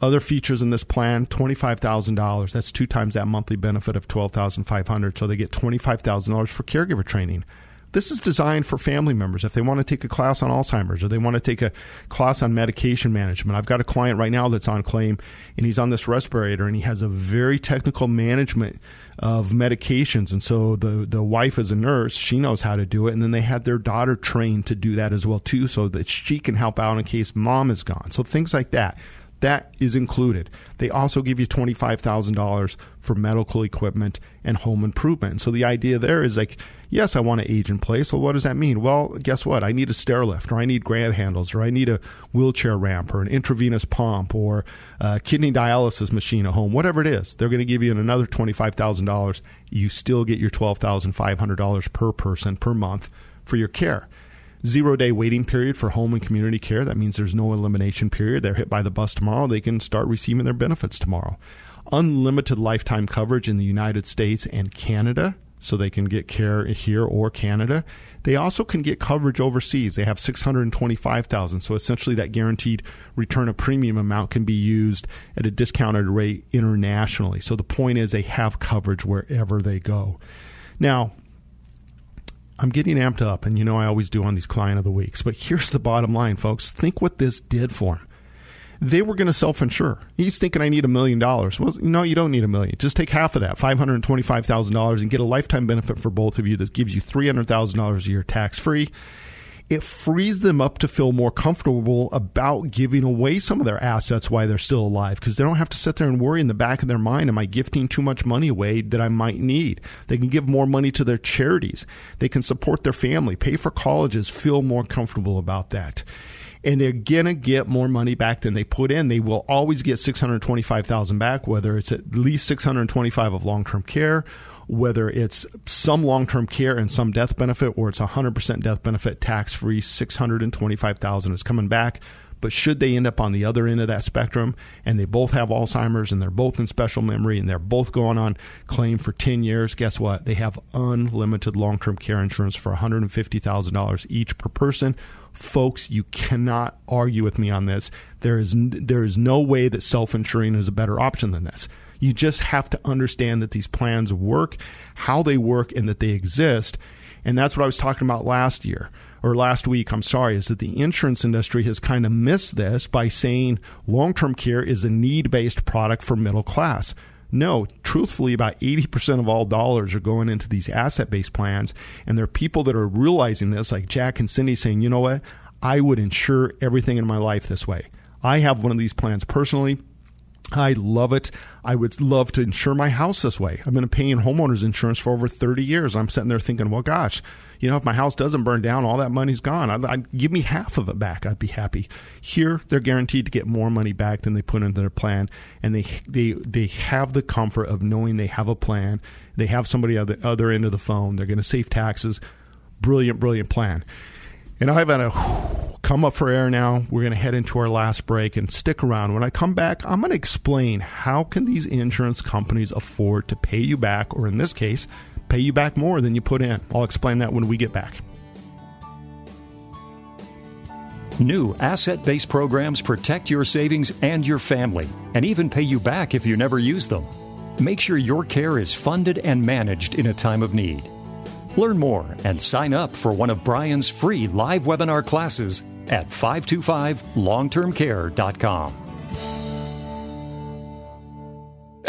Other features in this plan: twenty-five thousand dollars. That's two times that monthly benefit of twelve thousand five hundred. So they get twenty-five thousand dollars for caregiver training. This is designed for family members. If they want to take a class on Alzheimer's or they want to take a class on medication management. I've got a client right now that's on claim and he's on this respirator and he has a very technical management of medications. And so the, the wife is a nurse. She knows how to do it. And then they had their daughter trained to do that as well too so that she can help out in case mom is gone. So things like that. That is included. They also give you $25,000 for medical equipment and home improvement. So the idea there is like, yes, I want to age in place. Well, what does that mean? Well, guess what? I need a stair lift, or I need grab handles, or I need a wheelchair ramp, or an intravenous pump, or a kidney dialysis machine at home, whatever it is. They're going to give you another $25,000. You still get your $12,500 per person per month for your care zero day waiting period for home and community care. That means there's no elimination period. They're hit by the bus tomorrow. They can start receiving their benefits tomorrow. Unlimited lifetime coverage in the United States and Canada, so they can get care here or Canada. They also can get coverage overseas. They have 625,000. So essentially that guaranteed return of premium amount can be used at a discounted rate internationally. So the point is they have coverage wherever they go. Now, I'm getting amped up, and you know I always do on these client of the weeks. But here's the bottom line, folks. Think what this did for him. They were going to self insure. He's thinking I need a million dollars. Well, no, you don't need a million. Just take half of that, $525,000, and get a lifetime benefit for both of you that gives you $300,000 a year tax free it frees them up to feel more comfortable about giving away some of their assets while they're still alive because they don't have to sit there and worry in the back of their mind am I gifting too much money away that I might need? They can give more money to their charities. They can support their family, pay for colleges, feel more comfortable about that. And they're gonna get more money back than they put in. They will always get six hundred twenty-five thousand back, whether it's at least six hundred twenty-five of long-term care whether it's some long term care and some death benefit, or it's 100% death benefit tax free, 625000 is coming back. But should they end up on the other end of that spectrum and they both have Alzheimer's and they're both in special memory and they're both going on claim for 10 years, guess what? They have unlimited long term care insurance for $150,000 each per person. Folks, you cannot argue with me on this. There is, there is no way that self insuring is a better option than this. You just have to understand that these plans work, how they work, and that they exist. And that's what I was talking about last year or last week, I'm sorry, is that the insurance industry has kind of missed this by saying long term care is a need based product for middle class. No, truthfully, about 80% of all dollars are going into these asset based plans. And there are people that are realizing this, like Jack and Cindy, saying, you know what? I would insure everything in my life this way. I have one of these plans personally. I love it. I would love to insure my house this way. I've been paying homeowners insurance for over 30 years. I'm sitting there thinking, well, gosh, you know, if my house doesn't burn down, all that money's gone. I'd, I'd, give me half of it back. I'd be happy. Here, they're guaranteed to get more money back than they put into their plan, and they they they have the comfort of knowing they have a plan. They have somebody at the other end of the phone. They're going to save taxes. Brilliant, brilliant plan. And I've had a come up for air now. We're going to head into our last break and stick around. When I come back, I'm going to explain how can these insurance companies afford to pay you back, or in this case, pay you back more than you put in. I'll explain that when we get back. New asset based programs protect your savings and your family, and even pay you back if you never use them. Make sure your care is funded and managed in a time of need. Learn more and sign up for one of Brian's free live webinar classes at 525longtermcare.com.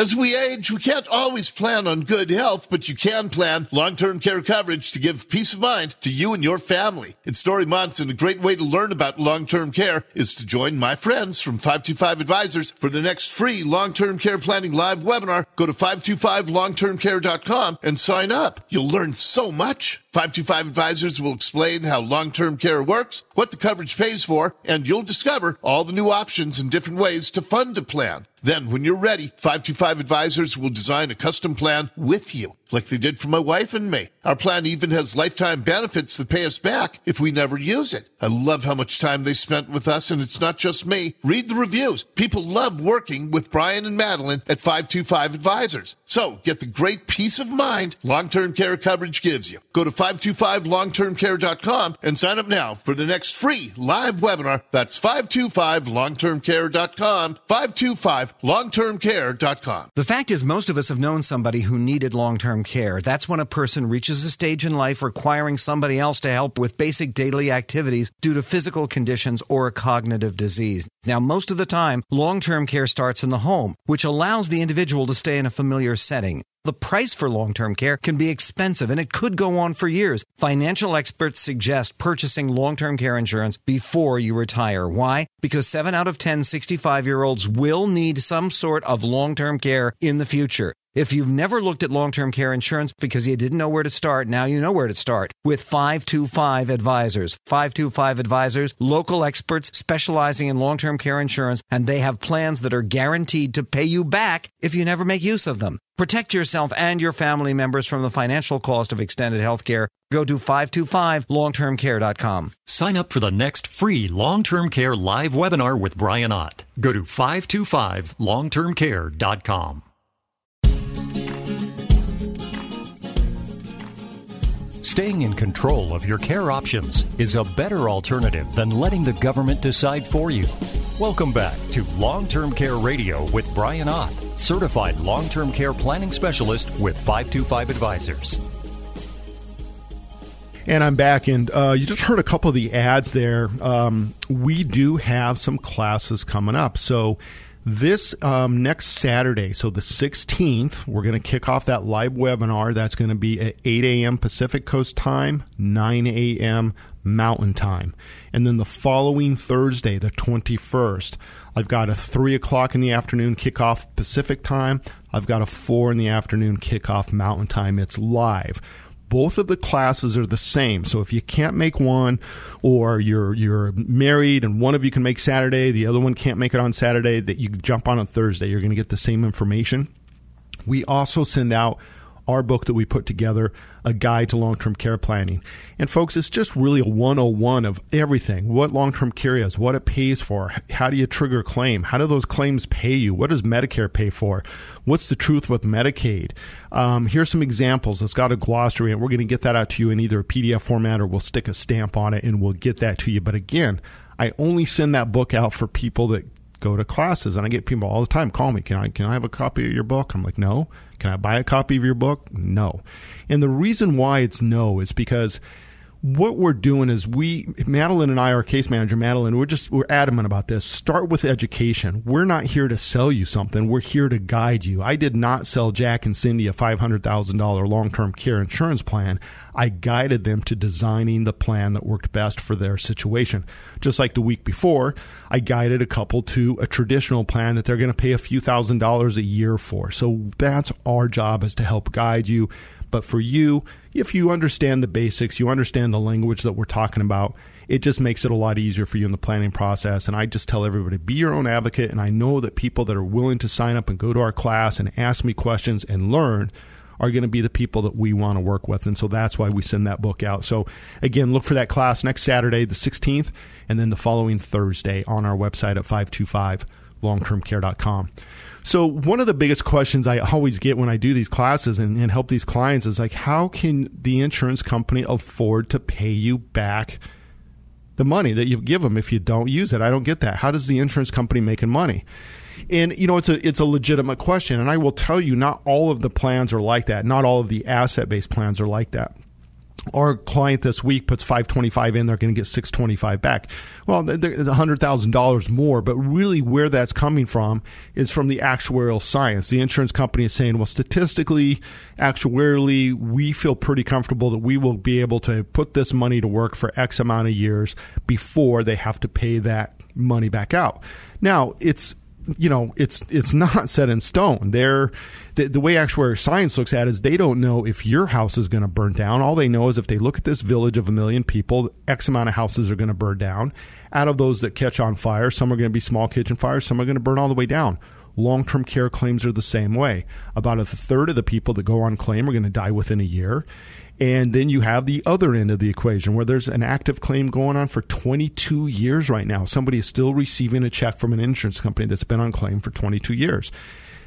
As we age, we can't always plan on good health, but you can plan long-term care coverage to give peace of mind to you and your family. It's Dori Monson, and a great way to learn about long-term care is to join my friends from 525 Advisors for the next free long-term care planning live webinar. Go to 525longtermcare.com and sign up. You'll learn so much. 525 Advisors will explain how long-term care works, what the coverage pays for, and you'll discover all the new options and different ways to fund a plan. Then, when you're ready, 525 Advisors will design a custom plan with you like they did for my wife and me. Our plan even has lifetime benefits that pay us back if we never use it. I love how much time they spent with us, and it's not just me. Read the reviews. People love working with Brian and Madeline at 525 Advisors. So get the great peace of mind long-term care coverage gives you. Go to 525longtermcare.com and sign up now for the next free live webinar. That's 525longtermcare.com. 525longtermcare.com. The fact is, most of us have known somebody who needed long-term care. That's when a person reaches a stage in life requiring somebody else to help with basic daily activities due to physical conditions or a cognitive disease. Now, most of the time, long term care starts in the home, which allows the individual to stay in a familiar setting. The price for long term care can be expensive and it could go on for years. Financial experts suggest purchasing long term care insurance before you retire. Why? Because 7 out of 10 65 year olds will need some sort of long term care in the future. If you've never looked at long term care insurance because you didn't know where to start, now you know where to start with 525 Advisors. 525 Advisors, local experts specializing in long term care insurance, and they have plans that are guaranteed to pay you back if you never make use of them. Protect yourself and your family members from the financial cost of extended health care. Go to 525longtermcare.com. Sign up for the next free long term care live webinar with Brian Ott. Go to 525longtermcare.com. Staying in control of your care options is a better alternative than letting the government decide for you. Welcome back to Long Term Care Radio with Brian Ott, certified long term care planning specialist with 525 Advisors. And I'm back, and uh, you just heard a couple of the ads there. Um, we do have some classes coming up. So this um, next Saturday, so the 16th, we're going to kick off that live webinar. That's going to be at 8 a.m. Pacific Coast time, 9 a.m. Mountain time. And then the following Thursday, the 21st, I've got a 3 o'clock in the afternoon kickoff Pacific time. I've got a 4 in the afternoon kickoff Mountain time. It's live both of the classes are the same. So if you can't make one, or you're you're married and one of you can make Saturday, the other one can't make it on Saturday, that you jump on on Thursday, you're going to get the same information. We also send out our book that we put together, A Guide to Long Term Care Planning. And folks, it's just really a 101 of everything what long term care is, what it pays for, how do you trigger a claim, how do those claims pay you, what does Medicare pay for, what's the truth with Medicaid. Um, here's some examples. It's got a glossary, and we're going to get that out to you in either a PDF format or we'll stick a stamp on it and we'll get that to you. But again, I only send that book out for people that go to classes and I get people all the time call me can I can I have a copy of your book I'm like no can I buy a copy of your book? No. And the reason why it's no is because what we're doing is we Madeline and I our case manager Madeline we're just we're adamant about this. Start with education. We're not here to sell you something. We're here to guide you. I did not sell Jack and Cindy a $500,000 long-term care insurance plan. I guided them to designing the plan that worked best for their situation. Just like the week before I guided a couple to a traditional plan that they're going to pay a few thousand dollars a year for. So that's our job is to help guide you but for you, if you understand the basics, you understand the language that we're talking about, it just makes it a lot easier for you in the planning process. And I just tell everybody be your own advocate. And I know that people that are willing to sign up and go to our class and ask me questions and learn are going to be the people that we want to work with. And so that's why we send that book out. So again, look for that class next Saturday, the 16th, and then the following Thursday on our website at 525longtermcare.com. So one of the biggest questions I always get when I do these classes and, and, help these clients is like, how can the insurance company afford to pay you back the money that you give them if you don't use it? I don't get that. How does the insurance company making money? And you know, it's a it's a legitimate question, and I will tell you, not all of the plans are like that. Not all of the asset based plans are like that our client this week puts 525 in they're going to get 625 back. Well it's $100000 more but really where that's coming from is from the actuarial science. The insurance company is saying well statistically actuarially we feel pretty comfortable that we will be able to put this money to work for x amount of years before they have to pay that money back out. Now it's you know it's it's not set in stone. They're the, the way actuary science looks at it is they don't know if your house is going to burn down. All they know is if they look at this village of a million people, X amount of houses are going to burn down. Out of those that catch on fire, some are going to be small kitchen fires, some are going to burn all the way down. Long term care claims are the same way. About a third of the people that go on claim are going to die within a year. And then you have the other end of the equation where there's an active claim going on for 22 years right now. Somebody is still receiving a check from an insurance company that's been on claim for 22 years.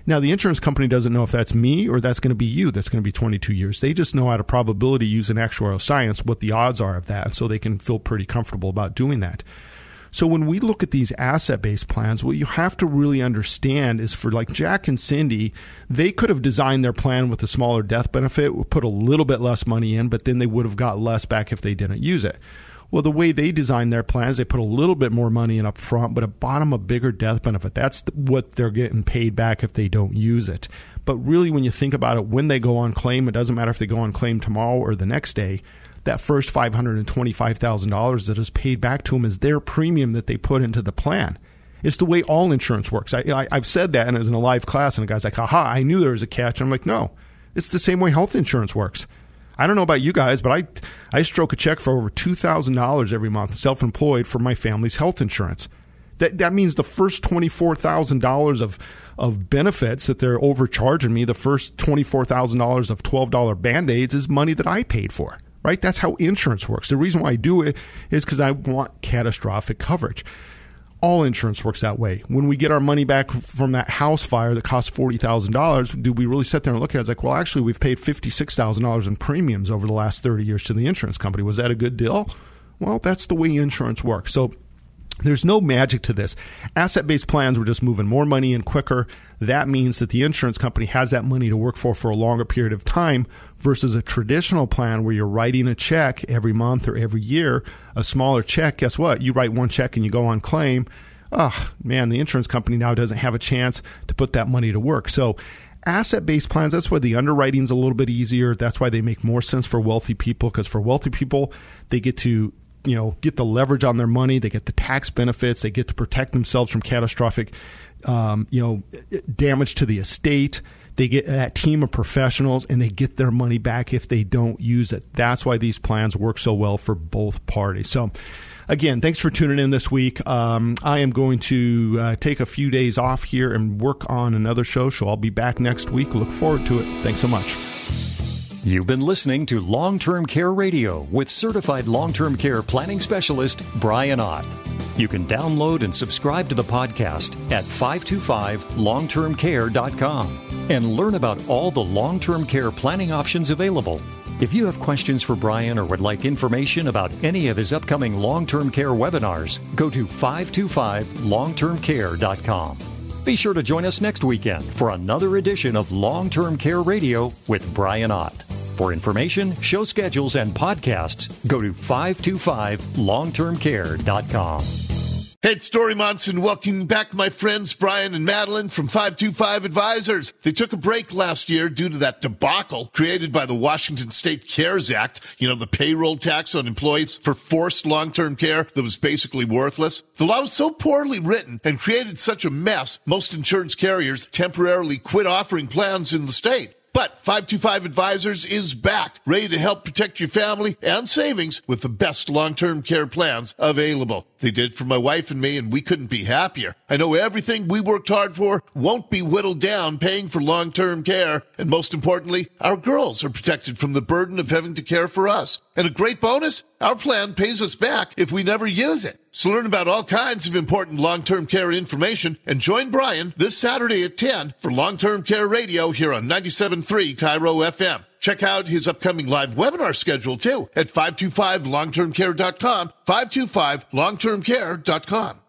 Now, the insurance company doesn't know if that's me or that's going to be you that's going to be 22 years. They just know out of probability using actuarial science what the odds are of that. So they can feel pretty comfortable about doing that. So when we look at these asset based plans, what you have to really understand is for like Jack and Cindy, they could have designed their plan with a smaller death benefit, put a little bit less money in, but then they would have got less back if they didn't use it. Well, the way they designed their plans, they put a little bit more money in up front, but at bottom a bigger death benefit. That's what they're getting paid back if they don't use it. But really, when you think about it, when they go on claim, it doesn't matter if they go on claim tomorrow or the next day. That first five hundred and twenty-five thousand dollars that is paid back to them is their premium that they put into the plan. It's the way all insurance works. I, have said that, and it was in a live class, and the guy's like, "Aha! I knew there was a catch." And I'm like, "No, it's the same way health insurance works." I don't know about you guys, but I I stroke a check for over two thousand dollars every month, self employed, for my family's health insurance. That that means the first twenty four thousand dollars of of benefits that they're overcharging me, the first twenty four thousand dollars of twelve dollar band aids is money that I paid for. Right? That's how insurance works. The reason why I do it is because I want catastrophic coverage all insurance works that way. When we get our money back from that house fire that cost forty thousand dollars, do we really sit there and look at it? It's like, well, actually, we've paid fifty six thousand dollars in premiums over the last thirty years to the insurance company. Was that a good deal? Well, that's the way insurance works. So there's no magic to this. Asset based plans, we're just moving more money in quicker. That means that the insurance company has that money to work for for a longer period of time versus a traditional plan where you're writing a check every month or every year. A smaller check, guess what? You write one check and you go on claim. Oh, man, the insurance company now doesn't have a chance to put that money to work. So, asset based plans, that's why the underwriting's a little bit easier. That's why they make more sense for wealthy people because for wealthy people, they get to you know get the leverage on their money they get the tax benefits they get to protect themselves from catastrophic um, you know damage to the estate they get that team of professionals and they get their money back if they don't use it that's why these plans work so well for both parties so again, thanks for tuning in this week. Um, I am going to uh, take a few days off here and work on another show, so I'll be back next week. Look forward to it. Thanks so much. You've been listening to Long Term Care Radio with certified long term care planning specialist Brian Ott. You can download and subscribe to the podcast at 525longtermcare.com and learn about all the long term care planning options available. If you have questions for Brian or would like information about any of his upcoming long term care webinars, go to 525longtermcare.com. Be sure to join us next weekend for another edition of Long Term Care Radio with Brian Ott. For information, show schedules, and podcasts, go to 525longtermcare.com. Hey, Dori Monson. Welcome back, my friends, Brian and Madeline from 525 Advisors. They took a break last year due to that debacle created by the Washington State CARES Act. You know, the payroll tax on employees for forced long-term care that was basically worthless. The law was so poorly written and created such a mess, most insurance carriers temporarily quit offering plans in the state. But 525 Advisors is back, ready to help protect your family and savings with the best long-term care plans available. They did for my wife and me, and we couldn't be happier. I know everything we worked hard for won't be whittled down paying for long-term care. And most importantly, our girls are protected from the burden of having to care for us. And a great bonus, our plan pays us back if we never use it. So learn about all kinds of important long-term care information and join Brian this Saturday at 10 for long-term care radio here on 97.3 KIRO FM. Check out his upcoming live webinar schedule too at 525longtermcare.com, 525longtermcare.com.